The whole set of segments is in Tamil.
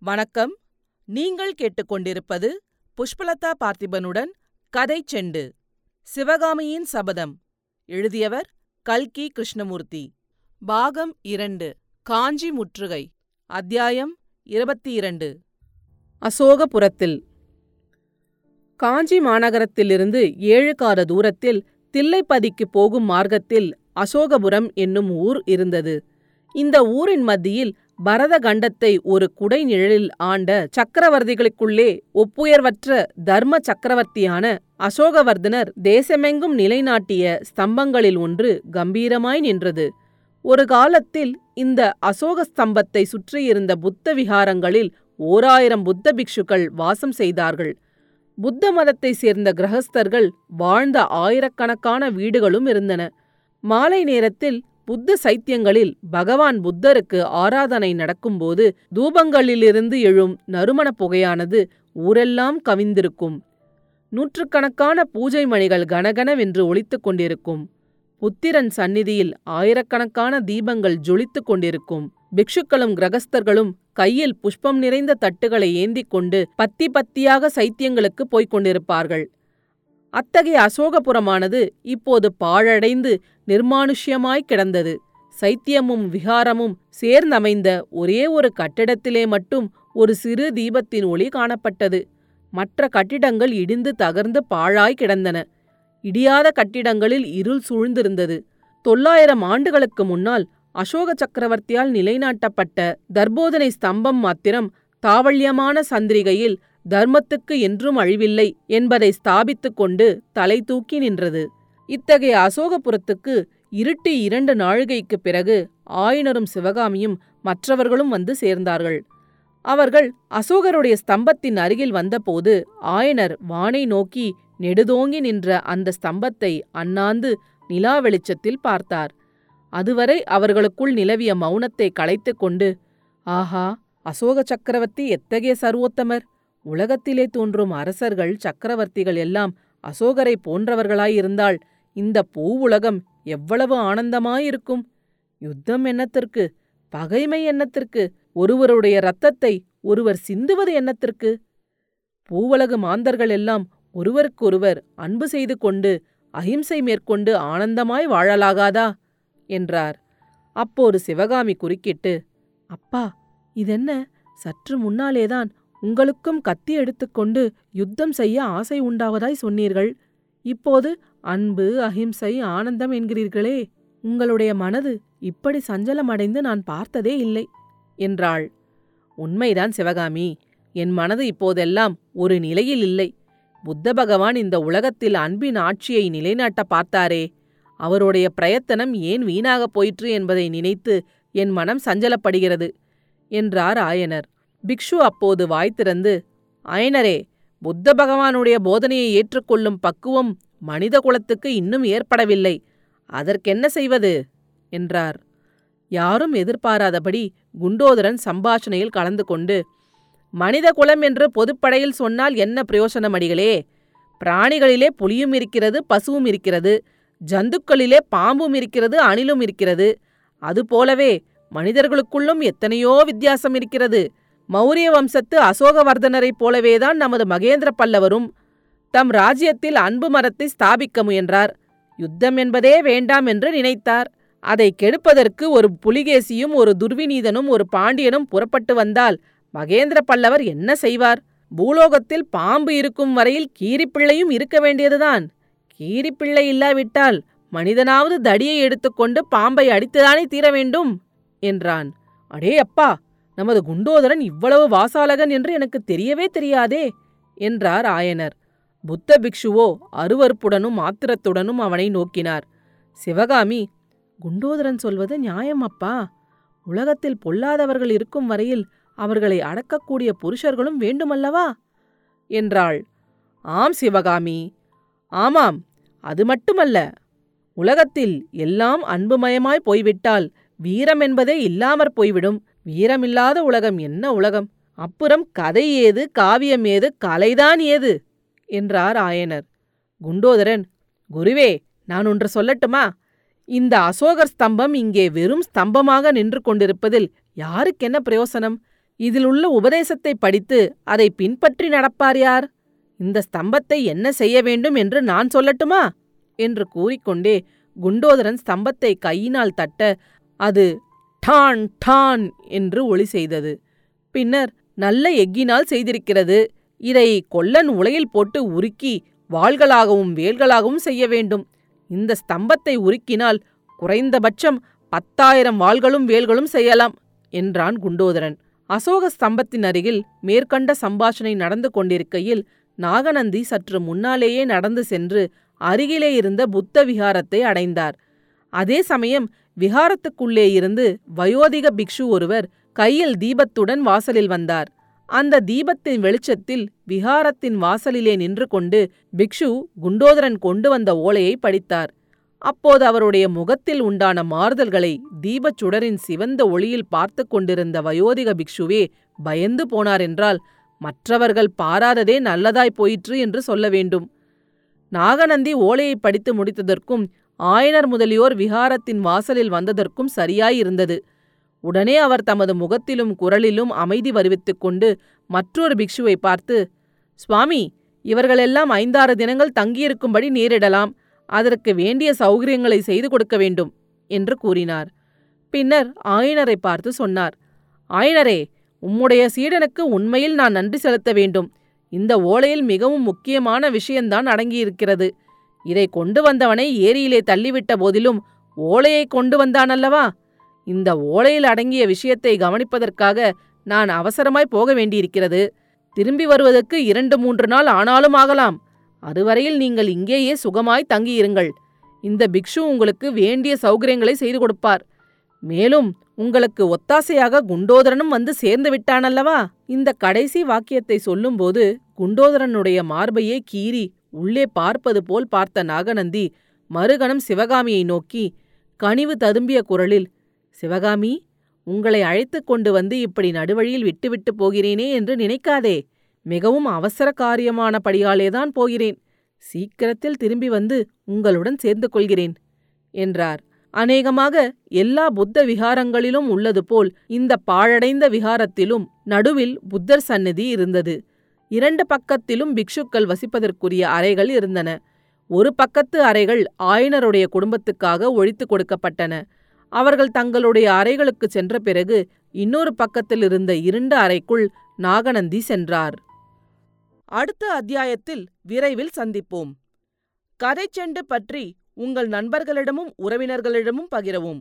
வணக்கம். நீங்கள் கேட்டுக்கொண்டிருப்பது புஷ்பலதா பார்த்திபனுடன் கதை செண்டு சிவகாமியின் சபதம். எழுதியவர் கல்கி கிருஷ்ணமூர்த்தி. பாகம் இரண்டு காஞ்சி முற்றுகை அத்தியாயம் இருபத்தி இரண்டு அசோகபுரத்தில். காஞ்சி மாநகரத்திலிருந்து ஏழு காத தூரத்தில் தில்லைப்பதிக்கு போகும் மார்க்கத்தில் அசோகபுரம் என்னும் ஊர் இருந்தது. இந்த ஊரின் மத்தியில் பரத கண்டத்தை ஒரு குடைநிழலில் ஆண்ட சக்கரவர்த்திகளுக்குள்ளே ஒப்புயர்வற்ற தர்ம சக்கரவர்த்தியான அசோகவர்தனர் தேசமெங்கும் நிலைநாட்டிய ஸ்தம்பங்களில் ஒன்று கம்பீரமாய் நின்றது. ஒரு காலத்தில் இந்த அசோக ஸ்தம்பத்தை சுற்றியிருந்த புத்த விகாரங்களில் ஓராயிரம் புத்த பிக்ஷுக்கள் வாசம் செய்தார்கள். புத்த மதத்தை சேர்ந்த கிரகஸ்தர்கள் வாழ்ந்த ஆயிரக்கணக்கான வீடுகளும் இருந்தன. மாலை நேரத்தில் புத்த சைத்தியங்களில் பகவான் புத்தருக்கு ஆராதனை நடக்கும்போது தூபங்களிலிருந்து எழும் நறுமணப் புகையானது ஊரெல்லாம் கவிந்திருக்கும். நூற்றுக்கணக்கான பூஜை மணிகள் கனகனவென்று ஒழித்துக் கொண்டிருக்கும். புத்திரன் சந்நிதியில் ஆயிரக்கணக்கான தீபங்கள் ஜொலித்துக் கொண்டிருக்கும். பிக்ஷுக்களும் கிரகஸ்தர்களும் கையில் புஷ்பம் நிறைந்த தட்டுகளை ஏந்திக் கொண்டு பத்தி பத்தியாக சைத்தியங்களுக்கு போய்க் கொண்டிருப்பார்கள். அத்தகைய அசோகபுரமானது இப்போது பாழடைந்து நிர்மானுஷ்யமாய் கிடந்தது. சைத்தியமும் விகாரமும் சேர்ந்தமைந்த ஒரே ஒரு கட்டிடத்திலே மட்டும் ஒரு சிறு தீபத்தின் ஒளி காணப்பட்டது. மற்ற கட்டிடங்கள் இடிந்து தகர்ந்து பாழாய் கிடந்தன. இடியாத கட்டிடங்களில் இருள் சூழ்ந்திருந்தது. தொள்ளாயிரம் ஆண்டுகளுக்கு முன்னால் அசோக சக்கரவர்த்தியால் நிலைநாட்டப்பட்ட தர்போதனை ஸ்தம்பம் மாத்திரம் தாவள்யமான சந்திரிகையில் தர்மத்துக்கு என்றும் அழிவில்லை என்பதை ஸ்தாபித்துக் கொண்டு தலை தூக்கி நின்றது. இத்தகைய அசோகபுரத்துக்கு இருட்டி இரண்டு நாழிகைக்குப் பிறகு ஆயனரும் சிவகாமியும் மற்றவர்களும் வந்து சேர்ந்தார்கள். அவர்கள் அசோகருடைய ஸ்தம்பத்தின் அருகில் வந்தபோது ஆயனர் வானை நோக்கி நெடுதோங்கி நின்ற அந்த ஸ்தம்பத்தை அண்ணாந்து நிலா வெளிச்சத்தில் பார்த்தார். அதுவரை அவர்களுக்குள் நிலவிய மௌனத்தை களைத்துக் கொண்டு ஆஹா அசோக சக்கரவர்த்தி எத்தகைய சர்வோத்தமர்? உலகத்திலே தோன்றும் அரசர்கள் சக்கரவர்த்திகள் எல்லாம் அசோகரை போன்றவர்களாயிருந்தால் இந்த பூவுலகம் எவ்வளவு ஆனந்தமாயிருக்கும்? யுத்தம் என்னத்திற்கு? பகைமை என்னத்திற்கு? ஒருவருடைய இரத்தத்தை ஒருவர் சிந்துவது என்னத்திற்கு? பூவுலகு மாந்தர்கள் எல்லாம் ஒருவருக்கொருவர் அன்பு செய்து கொண்டு அகிம்சை மேற்கொண்டு ஆனந்தமாய் வாழலாகாதா? என்றார். அப்போது சிவகாமி குறுக்கிட்டு அப்பா இதென்ன? சற்று முன்னாலேதான் உங்களுக்கும் கத்தி எடுத்துக்கொண்டு யுத்தம் செய்ய ஆசை உண்டாவதாய் சொன்னீர்கள். இப்போது அன்பு அகிம்சை ஆனந்தம் என்கிறீர்களே. உங்களுடைய மனது இப்படி சஞ்சலமடைந்து நான் பார்த்ததே இல்லை என்றாள். உண்மைதான் சிவகாமி என் மனது இப்போதெல்லாம் ஒரு நிலையில் இல்லை. புத்த பகவான் இந்த உலகத்தில் அன்பின் ஆட்சியை நிலைநாட்ட பார்த்தாரே. அவருடைய பிரயத்தனம் ஏன் வீணாகப் போயிற்று என்பதை நினைத்து என் மனம் சஞ்சலப்படுகிறது. என்றார் ஆயனர். பிக்ஷு அப்போது வாய் திறந்து அயனரே புத்த பகவானுடைய போதனையை ஏற்றுக்கொள்ளும் பக்குவம் மனித குலத்துக்கு இன்னும் ஏற்படவில்லை. அதற்கென்ன செய்வது? என்றார். யாரும் எதிர்பாராதபடி குண்டோதரன் சம்பாஷணையில் கலந்து கொண்டு மனித குலம் என்று பொதுப்படையில் சொன்னால் என்ன பிரயோசனம் அடிகளே? பிராணிகளிலே புலியும் இருக்கிறது பசுவும் இருக்கிறது ஜந்துக்களிலே பாம்பும் இருக்கிறது அணிலும் இருக்கிறது. அதுபோலவே மனிதர்களுக்குள்ளும் எத்தனையோ வித்தியாசம் இருக்கிறது. மௌரிய வம்சத்து அசோகவர்தனரைப் போலவேதான் நமது மகேந்திர பல்லவரும் தம் ராஜ்யத்தில் அன்பு மரத்தை ஸ்தாபிக்க முயன்றார். யுத்தம் என்பதே வேண்டாம் என்று நினைத்தார். அதை கெடுப்பதற்கு ஒரு புலிகேசியும் ஒரு துர்விநீதனும் ஒரு பாண்டியனும் புறப்பட்டு வந்தால் மகேந்திர பல்லவர் என்ன செய்வார்? பூலோகத்தில் பாம்பு இருக்கும் வரையில் கீரிப்பிள்ளையும் இருக்க வேண்டியதுதான். கீரிப்பிள்ளை இல்லாவிட்டால் மனிதனாவது தடியை எடுத்துக்கொண்டு பாம்பை அடித்துதானே தீர வேண்டும்? என்றான். அடே அப்பா நமது குண்டோதரன் இவ்வளவு வாசாலகன் என்று எனக்கு தெரியவே தெரியாதே என்றார் ஆயனர். புத்த பிக்ஷுவோ அருவறுப்புடனும் ஆத்திரத்துடனும் அவனை நோக்கினார். சிவகாமி குண்டோதரன் சொல்வது நியாயம் அப்பா. உலகத்தில் பொல்லாதவர்கள் இருக்கும் வரையில் அவர்களை அடக்கக்கூடிய புருஷர்களும் வேண்டுமல்லவா? என்றாள். ஆம் சிவகாமி ஆமாம் அது மட்டுமல்ல. உலகத்தில் எல்லாம் அன்புமயமாய் போய்விட்டால் வீரம் என்பதே இல்லாமற் போய்விடும். வீரமில்லாத உலகம் என்ன உலகம்? அப்புறம் கதை ஏது காவியம் ஏது கலைதான் ஏது? என்றார் ஆயனர். குண்டோதரன் குருவே நான் ஒன்று சொல்லட்டுமா? இந்த அசோகர் ஸ்தம்பம் இங்கே வெறும் ஸ்தம்பமாக நின்று கொண்டிருப்பதில் யாருக்கென்ன பிரயோசனம்? இதிலுள்ள உபதேசத்தை படித்து அதை பின்பற்றி நடப்பார் யார்? இந்த ஸ்தம்பத்தை என்ன செய்ய வேண்டும் என்று நான் சொல்லட்டுமா? என்று கூறிக்கொண்டே குண்டோதரன் ஸ்தம்பத்தை கையினால் தட்ட அது டான் டான் என்று ஒளி செய்தது. பின்னர் நல்ல எக்கினால் செய்திருக்கிறது. இதை கொல்லன் உலையில் போட்டு உருக்கி வாள்களாகவும் வேல்களாகவும் செய்ய வேண்டும். இந்த ஸ்தம்பத்தை உருக்கினால் குறைந்தபட்சம் பத்தாயிரம் வாள்களும் வேல்களும் செய்யலாம் என்றான் குண்டோதரன். அசோக ஸ்தம்பத்தின் அருகில் மேற்கண்ட சம்பாஷணை நடந்து கொண்டிருக்கையில் நாகநந்தி சற்று முன்னாலேயே நடந்து சென்று அருகிலே இருந்த புத்த விகாரத்தை அடைந்தார். அதே சமயம் விகாரத்துக்குள்ளே இருந்து வயோதிக பிக்ஷு ஒருவர் கையில் தீபத்துடன் வாசலில் வந்தார். அந்த தீபத்தின் வெளிச்சத்தில் விகாரத்தின் வாசலிலே நின்று கொண்டு பிக்ஷு குண்டோதரன் கொண்டு வந்த ஓலையை படித்தார். அப்போது அவருடைய முகத்தில் உண்டான மாறுதல்களை தீபச் சுடரின் சிவந்த ஒளியில் பார்த்து கொண்டிருந்த வயோதிக பிக்ஷுவே பயந்து போனார் என்றால் மற்றவர்கள் பாராததே நல்லதாய் போயிற்று என்று சொல்ல வேண்டும். நாகநந்தி ஓலையை படித்து முடித்ததற்கும் ஆயனர் முதலியோர் விகாரத்தின் வாசலில் வந்ததற்கும் சரியாயிருந்தது. உடனே அவர் தமது முகத்திலும் குரலிலும் அமைதி வருவித்துக் கொண்டு மற்றொரு பிக்ஷுவை பார்த்து சுவாமி இவர்களெல்லாம் ஐந்தாறு தினங்கள் தங்கியிருக்கும்படி நேரிடலாம். அதற்கு வேண்டிய சௌகரியங்களை செய்து கொடுக்க வேண்டும் என்று கூறினார். பின்னர் ஆயனரை பார்த்து சொன்னார் ஆயனரே உம்முடைய சீடனுக்கு உண்மையில் நான் நன்றி செலுத்த வேண்டும். இந்த ஓலையில் மிகவும் முக்கியமான விஷயந்தான் அடங்கியிருக்கிறது. இதை கொண்டு வந்தவனை ஏரியிலே தள்ளிவிட்ட போதிலும் ஓலையை கொண்டு வந்தானல்லவா? இந்த ஓலையில் அடங்கிய விஷயத்தை கவனிப்பதற்காக நான் அவசரமாய் போக வேண்டியிருக்கிறது. திரும்பி வருவதற்கு இரண்டு மூன்று நாள் ஆனாலும் ஆகலாம். அதுவரையில் நீங்கள் இங்கேயே சுகமாய் தங்கியிருங்கள். இந்த பிக்ஷு உங்களுக்கு வேண்டிய சௌகரியங்களை செய்து கொடுப்பார். மேலும் உங்களுக்கு ஒத்தாசையாக குண்டோதரனும் வந்து சேர்ந்து விட்டானல்லவா? இந்த கடைசி வாக்கியத்தை சொல்லும்போது குண்டோதரனுடைய மார்பையே கீறி உள்ளே பார்ப்பது போல் பார்த்த நாகநந்தி மறுகணம் சிவகாமியை நோக்கி கனிவு ததும்பிய குரலில் சிவகாமி உங்களை அழைத்துக் கொண்டு வந்து இப்படி நடுவழியில் விட்டுவிட்டு போகிறேனே என்று நினைக்காதே. மிகவும் அவசர காரியமான படியாலேதான் போகிறேன். சீக்கிரத்தில் திரும்பி வந்து உங்களுடன் சேர்ந்து கொள்கிறேன் என்றார். அநேகமாக எல்லா புத்த விகாரங்களிலும் உள்ளது போல் இந்த பாழடைந்த விகாரத்திலும் நடுவில் புத்தர் சந்நிதி இருந்தது. இரண்டு பக்கத்திலும் பிக்ஷுக்கள் வசிப்பதற்குரிய அறைகள் இருந்தன. ஒரு பக்கத்து அறைகள் ஆயனருடைய குடும்பத்துக்காக ஒழித்து கொடுக்கப்பட்டன. அவர்கள் தங்களுடைய அறைகளுக்கு சென்ற பிறகு இன்னொரு பக்கத்தில் இருந்த இருண்ட அறைக்குள் நாகநந்தி சென்றார். அடுத்த அத்தியாயத்தில் விரைவில் சந்திப்போம். கதைச்செண்டு பற்றி உங்கள் நண்பர்களிடமும் உறவினர்களிடமும் பகிரவும்.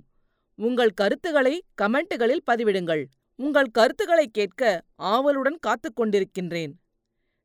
உங்கள் கருத்துக்களை கமெண்ட்டுகளில் பதிவிடுங்கள். உங்கள் கருத்துக்களை கேட்க ஆவலுடன் காத்துக் கொண்டிருக்கின்றேன்.